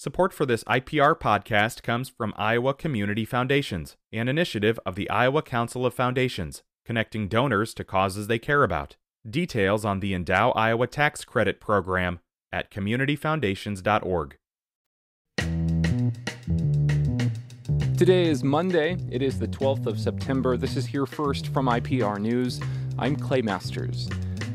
Support for this IPR podcast comes from Iowa Community Foundations, an initiative of the Iowa Council of Foundations, connecting donors to causes they care about. Details on the Endow Iowa Tax Credit Program at communityfoundations.org. Today is Monday. It is the 12th of September. This is Here First from IPR News. I'm Clay Masters.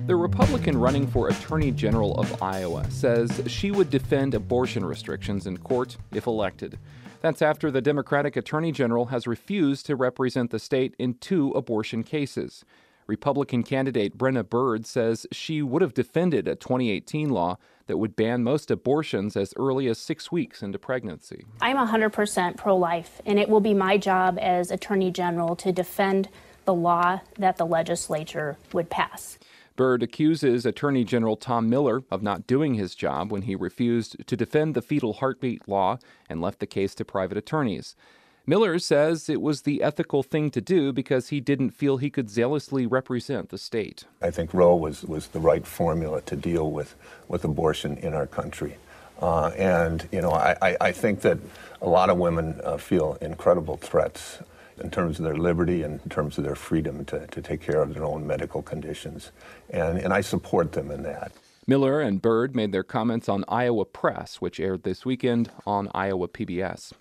The Republican running for Attorney General of Iowa says she would defend abortion restrictions in court if elected. That's after the Democratic Attorney General has refused to represent the state in two abortion cases. Republican candidate Brenna Bird says she would have defended a 2018 law that would ban most abortions as early as six weeks into pregnancy. I'm 100% pro life, and it will be my job as Attorney General to defend the law that the legislature would pass. Bird accuses Attorney General Tom Miller of not doing his job when he refused to defend the fetal heartbeat law and left the case to private attorneys. Miller says it was the ethical thing to do because he didn't feel he could zealously represent the state. I think Roe was, was the right formula to deal with, with abortion in our country. Uh, and, you know, I, I, think that a lot of women uh, feel incredible threats in terms of their liberty and in terms of their freedom to, to take care of their own medical conditions. And, and I support them in that. Miller and Bird made their comments on Iowa Press, which aired this weekend on Iowa PBS.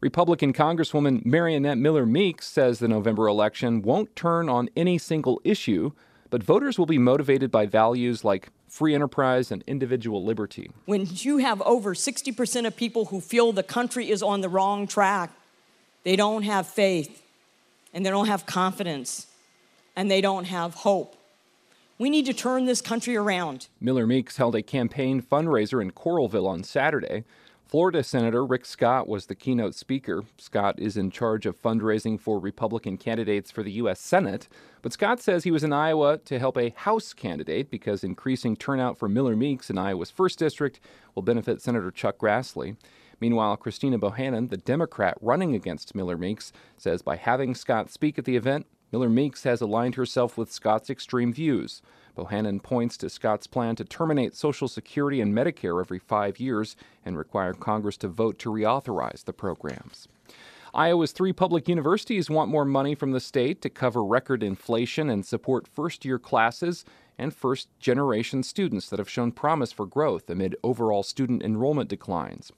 Republican Congresswoman Mariannette Miller Meeks says the November election won't turn on any single issue, but voters will be motivated by values like free enterprise and individual liberty. When you have over 60% of people who feel the country is on the wrong track, they don't have faith, and they don't have confidence, and they don't have hope. We need to turn this country around. Miller Meeks held a campaign fundraiser in Coralville on Saturday. Florida Senator Rick Scott was the keynote speaker. Scott is in charge of fundraising for Republican candidates for the U.S. Senate. But Scott says he was in Iowa to help a House candidate because increasing turnout for Miller Meeks in Iowa's 1st District will benefit Senator Chuck Grassley. Meanwhile, Christina Bohannon, the Democrat running against Miller Meeks, says by having Scott speak at the event, Miller Meeks has aligned herself with Scott's extreme views. Bohannon points to Scott's plan to terminate Social Security and Medicare every five years and require Congress to vote to reauthorize the programs. Iowa's three public universities want more money from the state to cover record inflation and support first year classes and first generation students that have shown promise for growth amid overall student enrollment declines.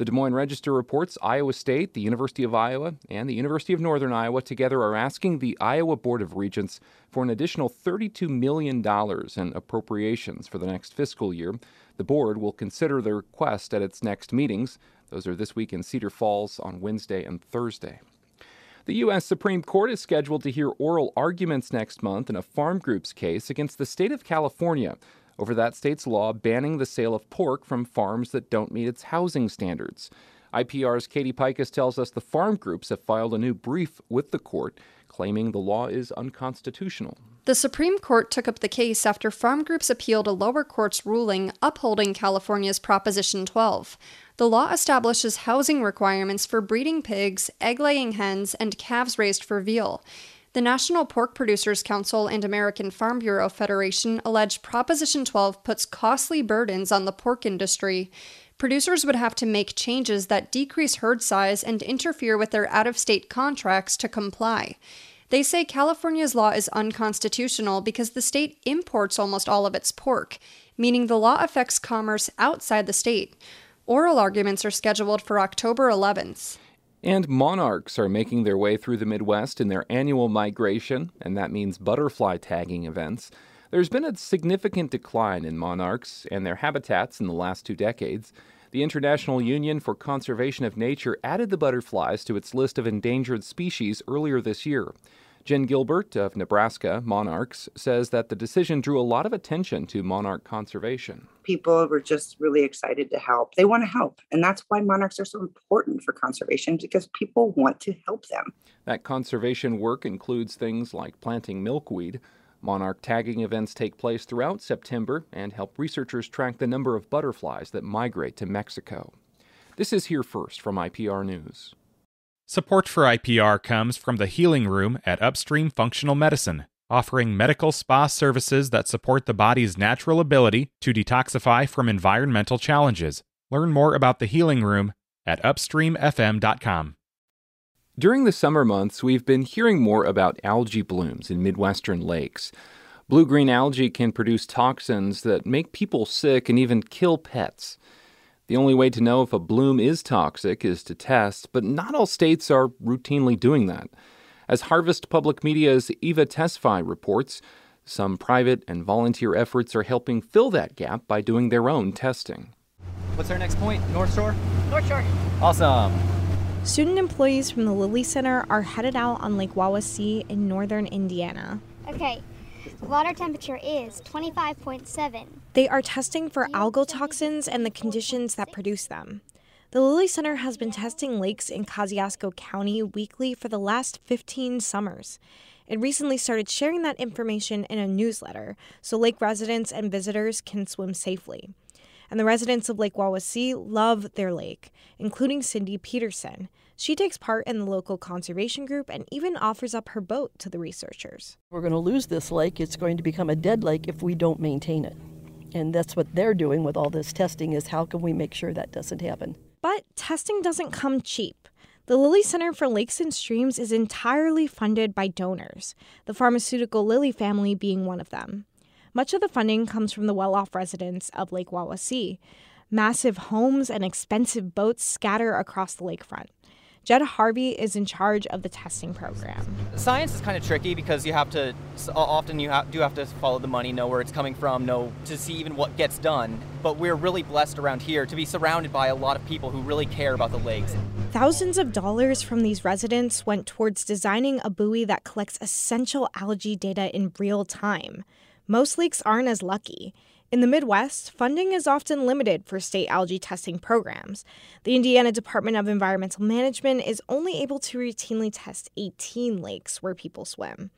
The Des Moines Register reports Iowa State, the University of Iowa, and the University of Northern Iowa together are asking the Iowa Board of Regents for an additional $32 million in appropriations for the next fiscal year. The board will consider the request at its next meetings. Those are this week in Cedar Falls on Wednesday and Thursday. The U.S. Supreme Court is scheduled to hear oral arguments next month in a farm group's case against the state of California over that state's law banning the sale of pork from farms that don't meet its housing standards. IPR's Katie Peikes tells us the farm groups have filed a new brief with the court claiming the law is unconstitutional. The Supreme Court took up the case after farm groups appealed a lower court's ruling upholding California's Proposition 12. The law establishes housing requirements for breeding pigs, egg laying hens, and calves raised for veal. The National Pork Producers Council and American Farm Bureau Federation allege Proposition 12 puts costly burdens on the pork industry. Producers would have to make changes that decrease herd size and interfere with their out of state contracts to comply. They say California's law is unconstitutional because the state imports almost all of its pork, meaning the law affects commerce outside the state. Oral arguments are scheduled for October 11th. And monarchs are making their way through the Midwest in their annual migration, and that means butterfly tagging events. There's been a significant decline in monarchs and their habitats in the last two decades. The International Union for Conservation of Nature added the butterflies to its list of endangered species earlier this year. Jen Gilbert of Nebraska Monarchs says that the decision drew a lot of attention to monarch conservation. People were just really excited to help. They want to help. And that's why monarchs are so important for conservation because people want to help them. That conservation work includes things like planting milkweed. Monarch tagging events take place throughout September and help researchers track the number of butterflies that migrate to Mexico. This is Here First from IPR News. Support for IPR comes from the Healing Room at Upstream Functional Medicine, offering medical spa services that support the body's natural ability to detoxify from environmental challenges. Learn more about the Healing Room at upstreamfm.com. During the summer months, we've been hearing more about algae blooms in Midwestern lakes. Blue green algae can produce toxins that make people sick and even kill pets. The only way to know if a bloom is toxic is to test, but not all states are routinely doing that. As Harvest Public Media's Eva Tesfaye reports, some private and volunteer efforts are helping fill that gap by doing their own testing. What's our next point? North Shore? North Shore. Awesome. Student employees from the Lilly Center are headed out on Lake Wawasee in northern Indiana. Okay, water temperature is 25.7. They are testing for algal toxins and the conditions that produce them. The Lilly Center has been testing lakes in Kosciusko County weekly for the last 15 summers. It recently started sharing that information in a newsletter so lake residents and visitors can swim safely. And the residents of Lake Wawasee love their lake, including Cindy Peterson. She takes part in the local conservation group and even offers up her boat to the researchers. We're going to lose this lake. It's going to become a dead lake if we don't maintain it. And that's what they're doing with all this testing is how can we make sure that doesn't happen? But testing doesn't come cheap. The Lilly Center for Lakes and Streams is entirely funded by donors, the pharmaceutical Lilly family being one of them. Much of the funding comes from the well off residents of Lake Wawasee. Massive homes and expensive boats scatter across the lakefront. Jed Harvey is in charge of the testing program. Science is kind of tricky because you have to often you have, do have to follow the money, know where it's coming from, know to see even what gets done. But we're really blessed around here to be surrounded by a lot of people who really care about the lakes. Thousands of dollars from these residents went towards designing a buoy that collects essential algae data in real time. Most lakes aren't as lucky. In the Midwest, funding is often limited for state algae testing programs. The Indiana Department of Environmental Management is only able to routinely test 18 lakes where people swim.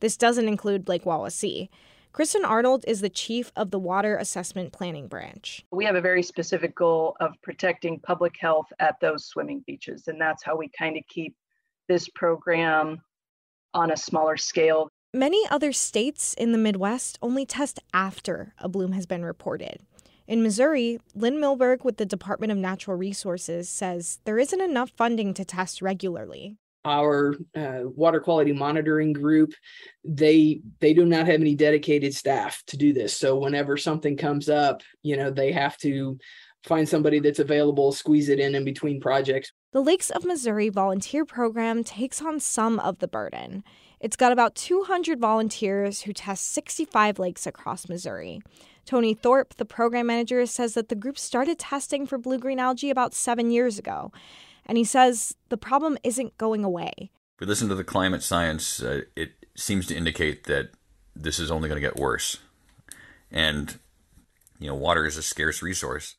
This doesn't include Lake Wawasee. Kristen Arnold is the chief of the Water Assessment Planning Branch. We have a very specific goal of protecting public health at those swimming beaches, and that's how we kind of keep this program on a smaller scale. Many other states in the Midwest only test after a bloom has been reported. In Missouri, Lynn Milberg with the Department of Natural Resources says there isn't enough funding to test regularly. Our uh, water quality monitoring group, they they do not have any dedicated staff to do this. So whenever something comes up, you know, they have to find somebody that's available, squeeze it in in between projects. The Lakes of Missouri volunteer program takes on some of the burden. It's got about 200 volunteers who test 65 lakes across Missouri. Tony Thorpe, the program manager, says that the group started testing for blue green algae about seven years ago. And he says the problem isn't going away. If we listen to the climate science, uh, it seems to indicate that this is only going to get worse. And, you know, water is a scarce resource.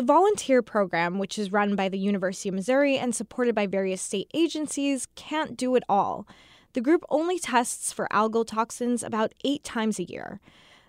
The volunteer program, which is run by the University of Missouri and supported by various state agencies, can't do it all. The group only tests for algal toxins about eight times a year.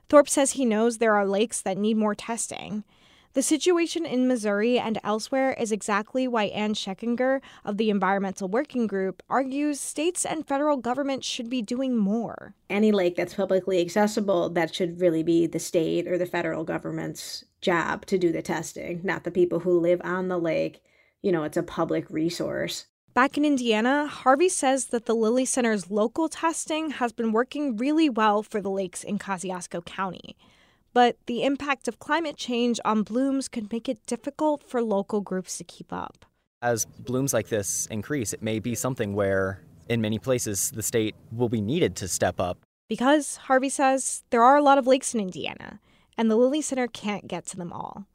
Thorpe says he knows there are lakes that need more testing. The situation in Missouri and elsewhere is exactly why Anne Schechinger of the Environmental Working Group argues states and federal government should be doing more. Any lake that's publicly accessible, that should really be the state or the federal government's job to do the testing, not the people who live on the lake. You know, it's a public resource. Back in Indiana, Harvey says that the Lilly Center's local testing has been working really well for the lakes in Kosciusko County. But the impact of climate change on blooms could make it difficult for local groups to keep up. As blooms like this increase, it may be something where, in many places, the state will be needed to step up. Because, Harvey says, there are a lot of lakes in Indiana, and the Lilly Center can't get to them all.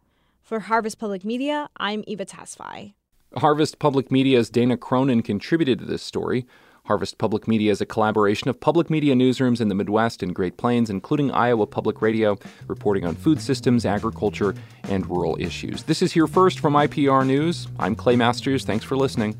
For Harvest Public Media, I'm Eva Tesfaye. Harvest Public Media's Dana Cronin contributed to this story. Harvest Public Media is a collaboration of public media newsrooms in the Midwest and Great Plains, including Iowa Public Radio, reporting on food systems, agriculture, and rural issues. This is Here First from IPR News. I'm Clay Masters. Thanks for listening.